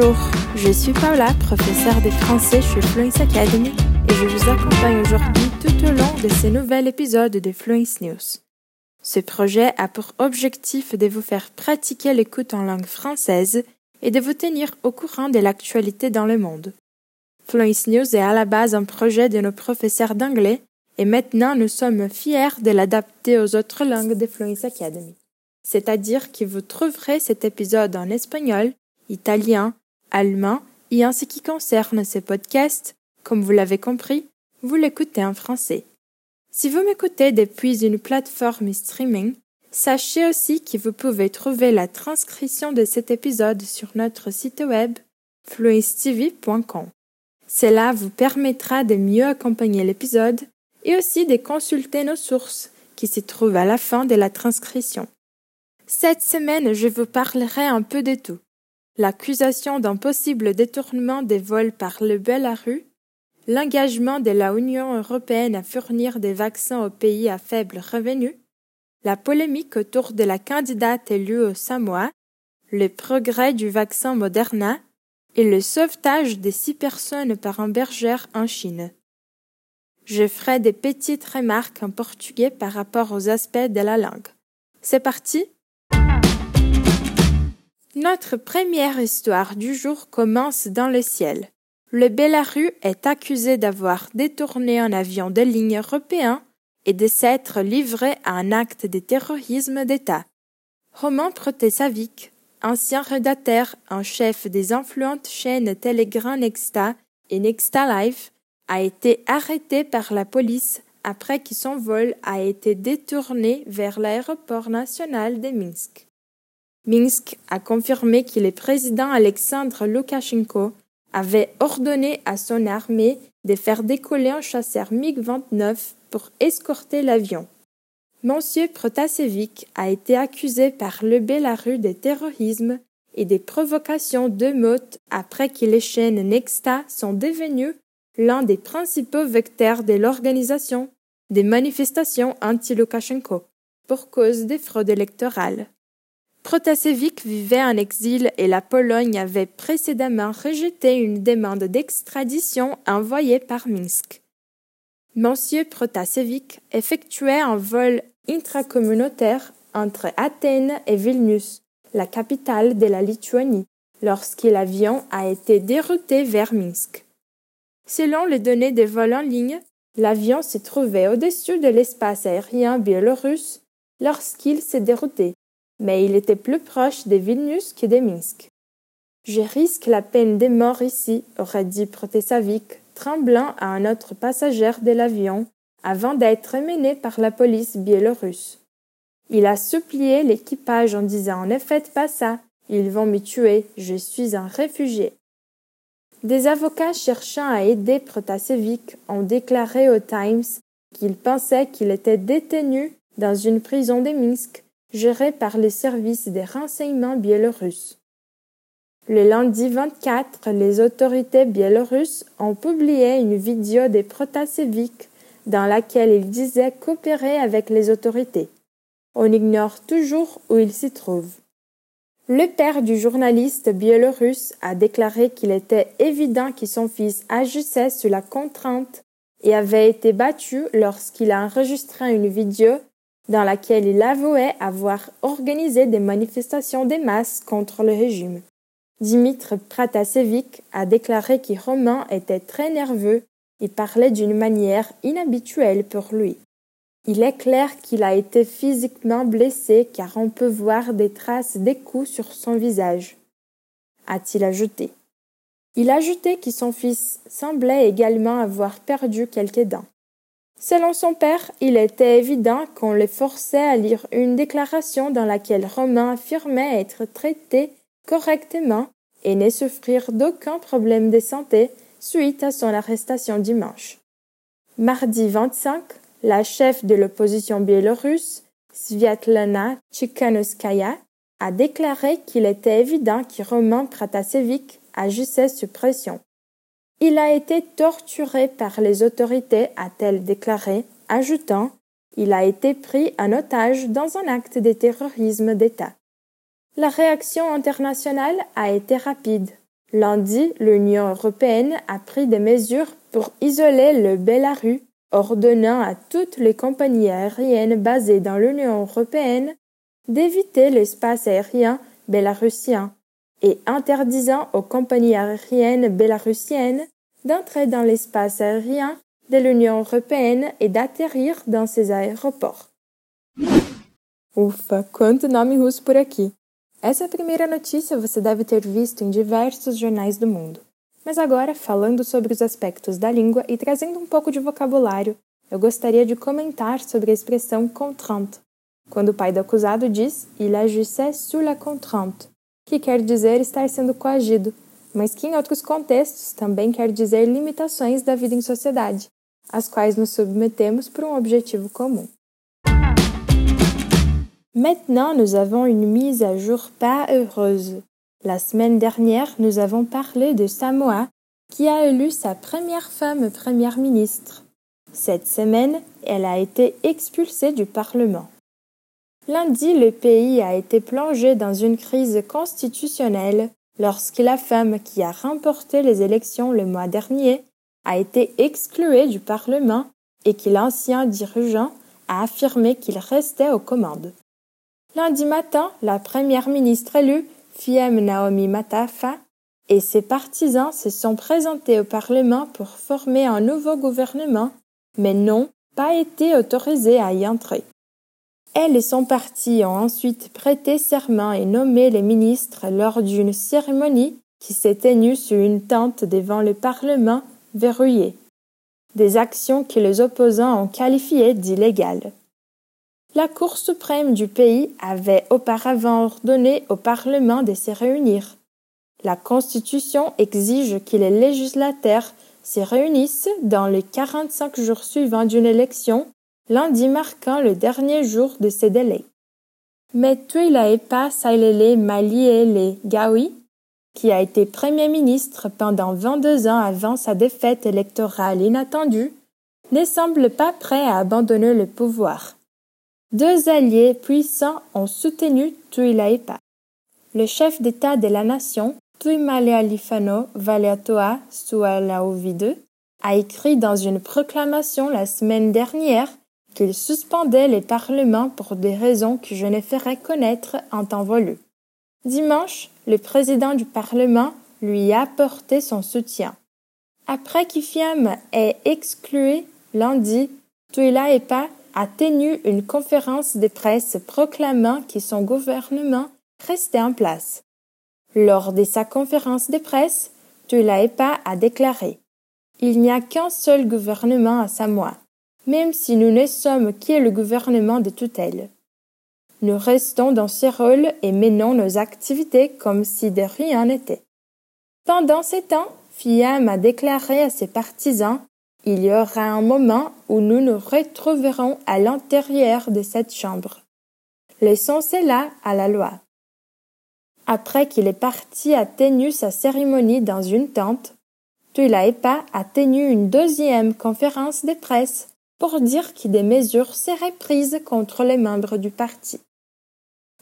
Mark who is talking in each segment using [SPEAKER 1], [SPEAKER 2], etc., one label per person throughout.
[SPEAKER 1] Bonjour, je suis Paula, professeure de français chez Fluence Academy et je vous accompagne aujourd'hui tout au long de ce nouvel épisode de Fluence News. Ce projet a pour objectif de vous faire pratiquer l'écoute en langue française et de vous tenir au courant de l'actualité dans le monde. Fluence News est à la base un projet de nos professeurs d'anglais et maintenant nous sommes fiers de l'adapter aux autres langues de Fluence Academy. C'est-à-dire que vous trouverez cet épisode en espagnol, italien, allemand et en ce qui concerne ces podcasts, comme vous l'avez compris, vous l'écoutez en français. Si vous m'écoutez depuis une plateforme streaming, sachez aussi que vous pouvez trouver la transcription de cet épisode sur notre site web fluencetv.com. Cela vous permettra de mieux accompagner l'épisode et aussi de consulter nos sources qui se trouvent à la fin de la transcription. Cette semaine, je vous parlerai un peu de tout. L'accusation d'un possible détournement des vols par le Belarus, l'engagement de la Union européenne à fournir des vaccins aux pays à faible revenu, la polémique autour de la candidate élue au Samoa, le progrès du vaccin Moderna et le sauvetage des six personnes par un bergère en Chine. Je ferai des petites remarques en portugais par rapport aux aspects de la langue. C'est parti Notre première histoire du jour commence dans le ciel. Le Belarus est accusé d'avoir détourné un avion de ligne européen et de s'être livré à un acte de terrorisme d'État. Roman Protesavic, ancien rédacteur en chef des influentes chaînes Telegram Nexta et Nexta Live, a été arrêté par la police après que son vol a été détourné vers l'aéroport national de Minsk. Minsk a confirmé que le président Alexandre Loukachenko avait ordonné à son armée de faire décoller un chasseur MiG-29 pour escorter l'avion. Monsieur Protasevich a été accusé par le Bélarus de terrorisme et des provocations d'émeutes après que les chaînes Nexta sont devenues l'un des principaux vecteurs de l'organisation des manifestations anti-Loukachenko pour cause des fraudes électorales. Protasevich vivait en exil et la Pologne avait précédemment rejeté une demande d'extradition envoyée par Minsk. Monsieur Protasevich effectuait un vol intracommunautaire entre Athènes et Vilnius, la capitale de la Lituanie, lorsque l'avion a été dérouté vers Minsk. Selon les données des vols en ligne, l'avion se trouvait au-dessus de l'espace aérien biélorusse lorsqu'il s'est dérouté mais il était plus proche de Vilnius que de Minsk. Je risque la peine de mort ici, aurait dit Protesavic, tremblant à un autre passager de l'avion, avant d'être mené par la police biélorusse. Il a supplié l'équipage en disant Ne faites pas ça, ils vont me tuer, je suis un réfugié. Des avocats cherchant à aider Protasevic ont déclaré au Times qu'ils pensaient qu'il était détenu dans une prison de Minsk géré par les services des renseignements biélorusses. Le lundi 24, les autorités biélorusses ont publié une vidéo des Protasevich dans laquelle ils disaient coopérer avec les autorités. On ignore toujours où il s'y trouve. Le père du journaliste biélorusse a déclaré qu'il était évident que son fils agissait sous la contrainte et avait été battu lorsqu'il a enregistré une vidéo dans laquelle il avouait avoir organisé des manifestations des masses contre le régime. Dimitri Pratasevich a déclaré que Romain était très nerveux et parlait d'une manière inhabituelle pour lui. Il est clair qu'il a été physiquement blessé car on peut voir des traces des coups sur son visage, a-t-il ajouté. Il a ajouté que son fils semblait également avoir perdu quelques dents. Selon son père, il était évident qu'on les forçait à lire une déclaration dans laquelle Romain affirmait être traité correctement et ne souffrir d'aucun problème de santé suite à son arrestation dimanche. Mardi 25, la chef de l'opposition biélorusse, Sviatlana Tchikhanouskaya, a déclaré qu'il était évident que Roman Pratasevich agissait sous pression. Il a été torturé par les autorités, a-t-elle déclaré, ajoutant Il a été pris en otage dans un acte de terrorisme d'État. La réaction internationale a été rapide. Lundi, l'Union européenne a pris des mesures pour isoler le Belarus, ordonnant à toutes les compagnies aériennes basées dans l'Union européenne d'éviter l'espace aérien bélarussien et interdisant aux compagnies aériennes bélarussiennes d'entrer dans l'espace aérien de l'União Europeia e d'atterrir dans ses aeroportos. Ufa, quanto nome russo por aqui! Essa primeira notícia você deve ter visto em diversos jornais do mundo. Mas agora, falando sobre os aspectos da língua e trazendo um pouco de vocabulário, eu gostaria de comentar sobre a expressão contrainte, quando o pai do acusado diz il agissait sous la contrainte, que quer dizer estar sendo coagido, mas que em outros contextos também quer dizer limitações da vida em sociedade, às quais nos submetemos por um objetivo comum. Maintenant, nous avons une mise à jour pas heureuse. La semaine dernière, nous avons parlé de Samoa, qui a élu sa première femme première ministre. Cette semaine, elle a été expulsée du Parlement. Lundi, le pays a été plongé dans une crise constitutionnelle lorsque la femme qui a remporté les élections le mois dernier a été excluée du Parlement et que l'ancien dirigeant a affirmé qu'il restait aux commandes. Lundi matin, la première ministre élue, Fiem Naomi Matafa, et ses partisans se sont présentés au Parlement pour former un nouveau gouvernement, mais n'ont pas été autorisés à y entrer. Elle et son parti ont ensuite prêté serment et nommé les ministres lors d'une cérémonie qui s'est tenue sur une tente devant le Parlement verrouillé. Des actions que les opposants ont qualifiées d'illégales. La Cour suprême du pays avait auparavant ordonné au Parlement de se réunir. La Constitution exige que les législateurs se réunissent dans les 45 jours suivants d'une élection lundi marquant le dernier jour de ces délais. Mais Tuilaepa Sailele Maliele Gawi, qui a été Premier ministre pendant 22 ans avant sa défaite électorale inattendue, ne semble pas prêt à abandonner le pouvoir. Deux alliés puissants ont soutenu Tuilaepa. Le chef d'État de la nation, Tuimalealifano Valeatoa Sualaovidu, a écrit dans une proclamation la semaine dernière qu'il suspendait les parlements pour des raisons que je ne ferai connaître en temps voulu. Dimanche, le président du Parlement lui a apporté son soutien. Après qu'Ifiam ait exclu lundi, Tuila Epa a tenu une conférence de presse proclamant que son gouvernement restait en place. Lors de sa conférence de presse, Tuila Epa a déclaré Il n'y a qu'un seul gouvernement à Samoa même si nous ne sommes que le gouvernement de tutelle. Nous restons dans ce rôle et menons nos activités comme si de rien n'était. Pendant ces temps, Fiam a déclaré à ses partisans Il y aura un moment où nous nous retrouverons à l'intérieur de cette chambre. Laissons cela à la loi. Après qu'il est parti a tenu sa cérémonie dans une tente, Tuilaipa a tenu une deuxième conférence de presse pour dire que des mesures seraient prises contre les membres du parti.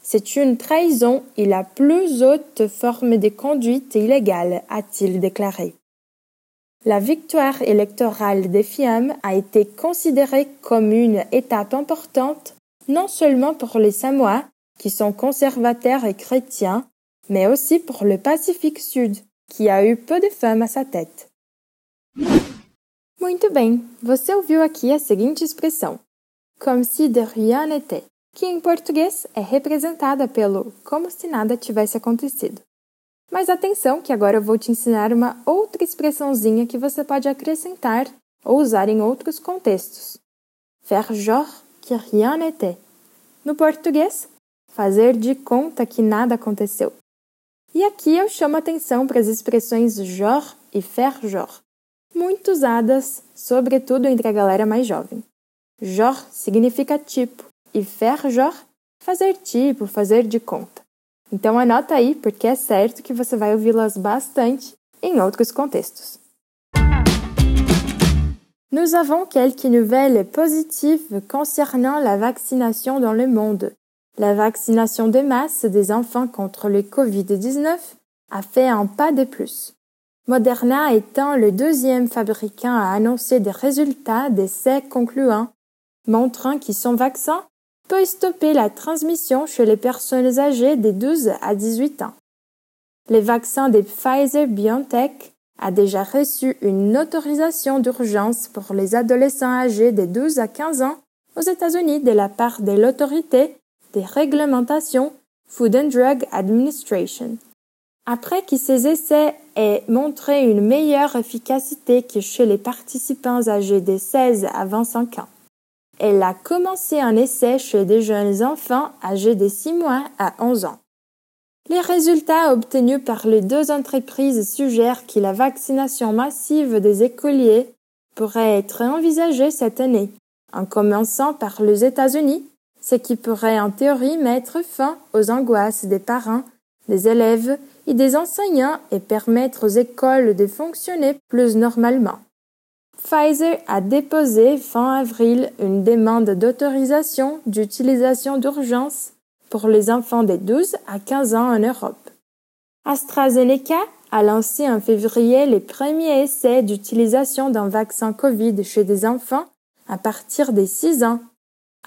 [SPEAKER 1] C'est une trahison et la plus haute forme de conduite illégale, a-t-il déclaré. La victoire électorale des FIAM a été considérée comme une étape importante non seulement pour les Samoa, qui sont conservateurs et chrétiens, mais aussi pour le Pacifique Sud, qui a eu peu de femmes à sa tête. Muito bem, você ouviu aqui a seguinte expressão, comme si de rien n'était, que em português é representada pelo como se nada tivesse acontecido. Mas atenção que agora eu vou te ensinar uma outra expressãozinha que você pode acrescentar ou usar em outros contextos. Faire genre que rien n'était. No português, fazer de conta que nada aconteceu. E aqui eu chamo atenção para as expressões genre e faire genre muito usadas, sobretudo entre a galera mais jovem. Genre significa tipo e faire genre, fazer tipo, fazer de conta. Então anota aí, porque é certo que você vai ouvi-las bastante em outros contextos. Nous avons quelques nouvelles positives concernant la vaccination dans le monde. La vaccination de masse des enfants contre le Covid-19 a fait un pas de plus. Moderna étant le deuxième fabricant à annoncer des résultats d'essais concluants, montrant que son vaccin peut stopper la transmission chez les personnes âgées de 12 à 18 ans. Le vaccin de Pfizer-BioNTech a déjà reçu une autorisation d'urgence pour les adolescents âgés de 12 à 15 ans aux États-Unis de la part de l'autorité des réglementations Food and Drug Administration. Après que ces essais aient montré une meilleure efficacité que chez les participants âgés de 16 à 25 ans, elle a commencé un essai chez des jeunes enfants âgés de 6 mois à 11 ans. Les résultats obtenus par les deux entreprises suggèrent que la vaccination massive des écoliers pourrait être envisagée cette année, en commençant par les États-Unis, ce qui pourrait en théorie mettre fin aux angoisses des parents, des élèves des enseignants et permettre aux écoles de fonctionner plus normalement. Pfizer a déposé fin avril une demande d'autorisation d'utilisation d'urgence pour les enfants de 12 à 15 ans en Europe. AstraZeneca a lancé en février les premiers essais d'utilisation d'un vaccin Covid chez des enfants à partir des 6 ans,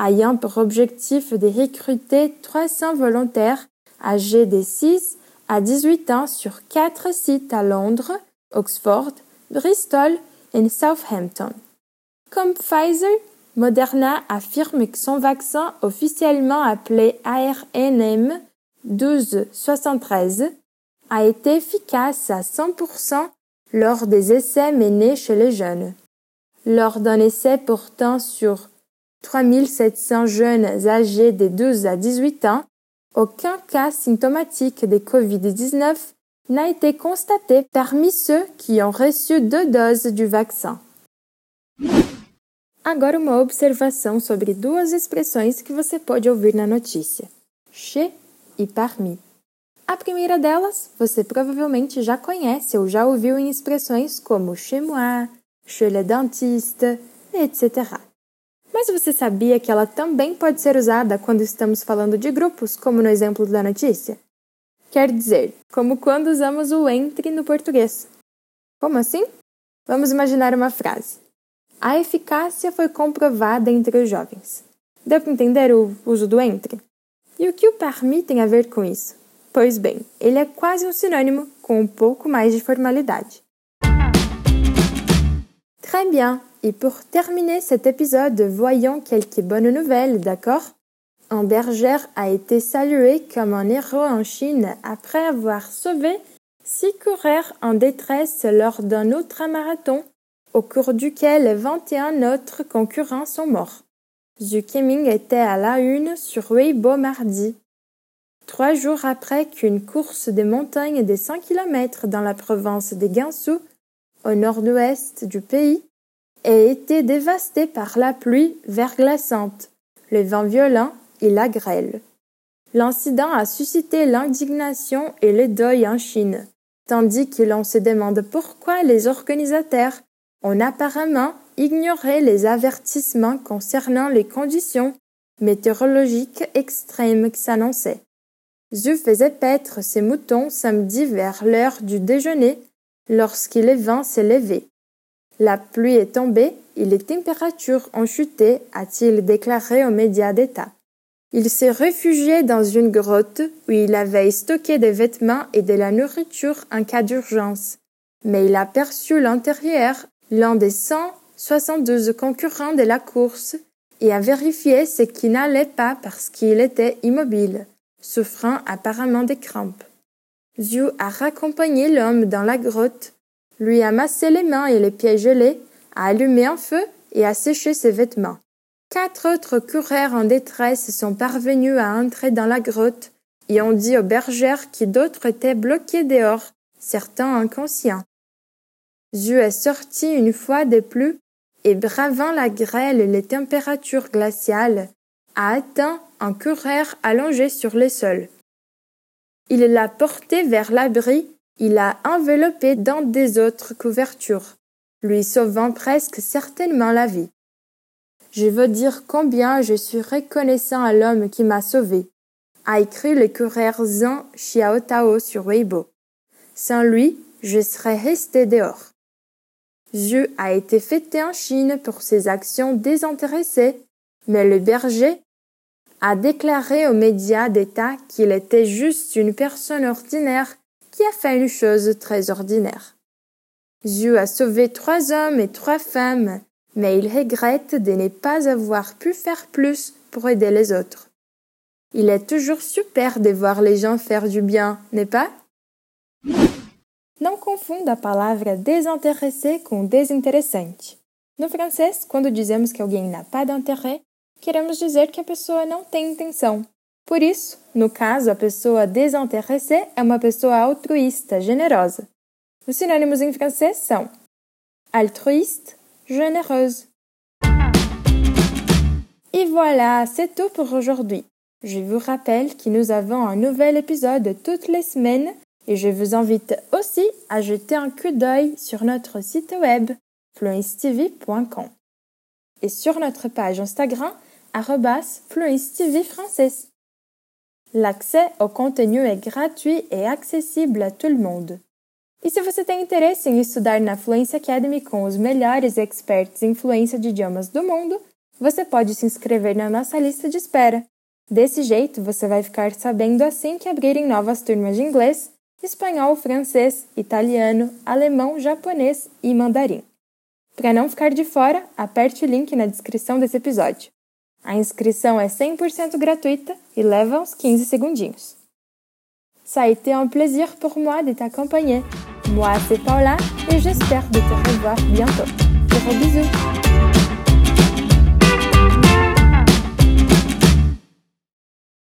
[SPEAKER 1] ayant pour objectif de recruter 300 volontaires âgés de 6 à 18 ans sur quatre sites à Londres, Oxford, Bristol et Southampton. Comme Pfizer, Moderna affirme que son vaccin officiellement appelé ARNM 1273 a été efficace à 100% lors des essais menés chez les jeunes. Lors d'un essai portant sur 3700 jeunes âgés de 12 à 18 ans, aucun cas symptomatique de Covid-19 n'a été constaté parmi ceux qui ont reçu deux doses du vaccin. Agora uma observação sobre duas expressões que você pode ouvir na notícia: chez e parmi. A primeira delas você provavelmente já conhece ou já ouviu em expressões como chez moi, chez le dentiste, etc. Mas você sabia que ela também pode ser usada quando estamos falando de grupos, como no exemplo da notícia? Quer dizer, como quando usamos o entre no português. Como assim? Vamos imaginar uma frase. A eficácia foi comprovada entre os jovens. Deu para entender o uso do entre? E o que o parmi tem a ver com isso? Pois bem, ele é quase um sinônimo com um pouco mais de formalidade. Très bien. Et pour terminer cet épisode, voyons quelques bonnes nouvelles, d'accord? Un bergère a été salué comme un héros en Chine après avoir sauvé six coureurs en détresse lors d'un ultramarathon au cours duquel 21 autres concurrents sont morts. Zhu Keming était à la une sur Weibo mardi. Trois jours après qu'une course des montagnes de 100 km dans la province de Gansu, au nord-ouest du pays, ait été dévastée par la pluie verglaçante, le vent violent et la grêle. L'incident a suscité l'indignation et le deuil en Chine, tandis que l'on se demande pourquoi les organisateurs ont apparemment ignoré les avertissements concernant les conditions météorologiques extrêmes qui s'annonçaient. Zhu faisait paître ses moutons samedi vers l'heure du déjeuner lorsque le vent s'est levé. La pluie est tombée et les températures ont chuté, a-t-il déclaré aux médias d'État. Il s'est réfugié dans une grotte où il avait stocké des vêtements et de la nourriture en cas d'urgence. Mais il a perçu l'intérieur, l'un des 172 concurrents de la course, et a vérifié ce qui n'allait pas parce qu'il était immobile, souffrant apparemment des crampes. Zhu a raccompagné l'homme dans la grotte lui a massé les mains et les pieds gelés, a allumé un feu et a séché ses vêtements. Quatre autres coureurs en détresse sont parvenus à entrer dans la grotte et ont dit aux bergères que d'autres étaient bloqués dehors, certains inconscients. Zu est sorti une fois de plus et bravant la grêle et les températures glaciales, a atteint un coureur allongé sur le sol. Il l'a porté vers l'abri il a enveloppé dans des autres couvertures, lui sauvant presque certainement la vie. Je veux dire combien je suis reconnaissant à l'homme qui m'a sauvé, a écrit le coureur Zhang Xiaotao sur Weibo. Sans lui, je serais resté dehors. Zhu a été fêté en Chine pour ses actions désintéressées, mais le berger a déclaré aux médias d'État qu'il était juste une personne ordinaire qui a fait une chose très ordinaire. Zhu a sauvé trois hommes et trois femmes, mais il regrette de ne pas avoir pu faire plus pour aider les autres. Il est toujours super de voir les gens faire du bien, n'est pas? Não confunda a palavra desinteressé com desinteressante. No francês, quando dizemos que alguém n'a pas d'intérêt, queremos dizer que a pessoa não tem intenção. Por isso, no caso, a pessoa désintéressée é uma pessoa altruísta, generosa. Os sinônimos em francês são altruiste, généreuse. Et voilà, c'est tout pour aujourd'hui. Je vous rappelle que nous avons un nouvel épisode toutes les semaines et je vous invite aussi à jeter un coup d'œil sur notre site web fluencetv.com et sur notre page Instagram fluencetv L'accès au contenu est gratuit et accessible à tout le monde. E se você tem interesse em estudar na Fluency Academy com os melhores experts em fluência de idiomas do mundo, você pode se inscrever na nossa lista de espera. Desse jeito, você vai ficar sabendo assim que abrirem novas turmas de inglês, espanhol, francês, italiano, alemão, japonês e mandarim. Para não ficar de fora, aperte o link na descrição desse episódio. A inscrição é 100% gratuita et leva uns 15 segundinhos. Ça a été un plaisir pour moi de t'accompagner. Moi, c'est Paula et j'espère de te revoir bientôt. Gros bisous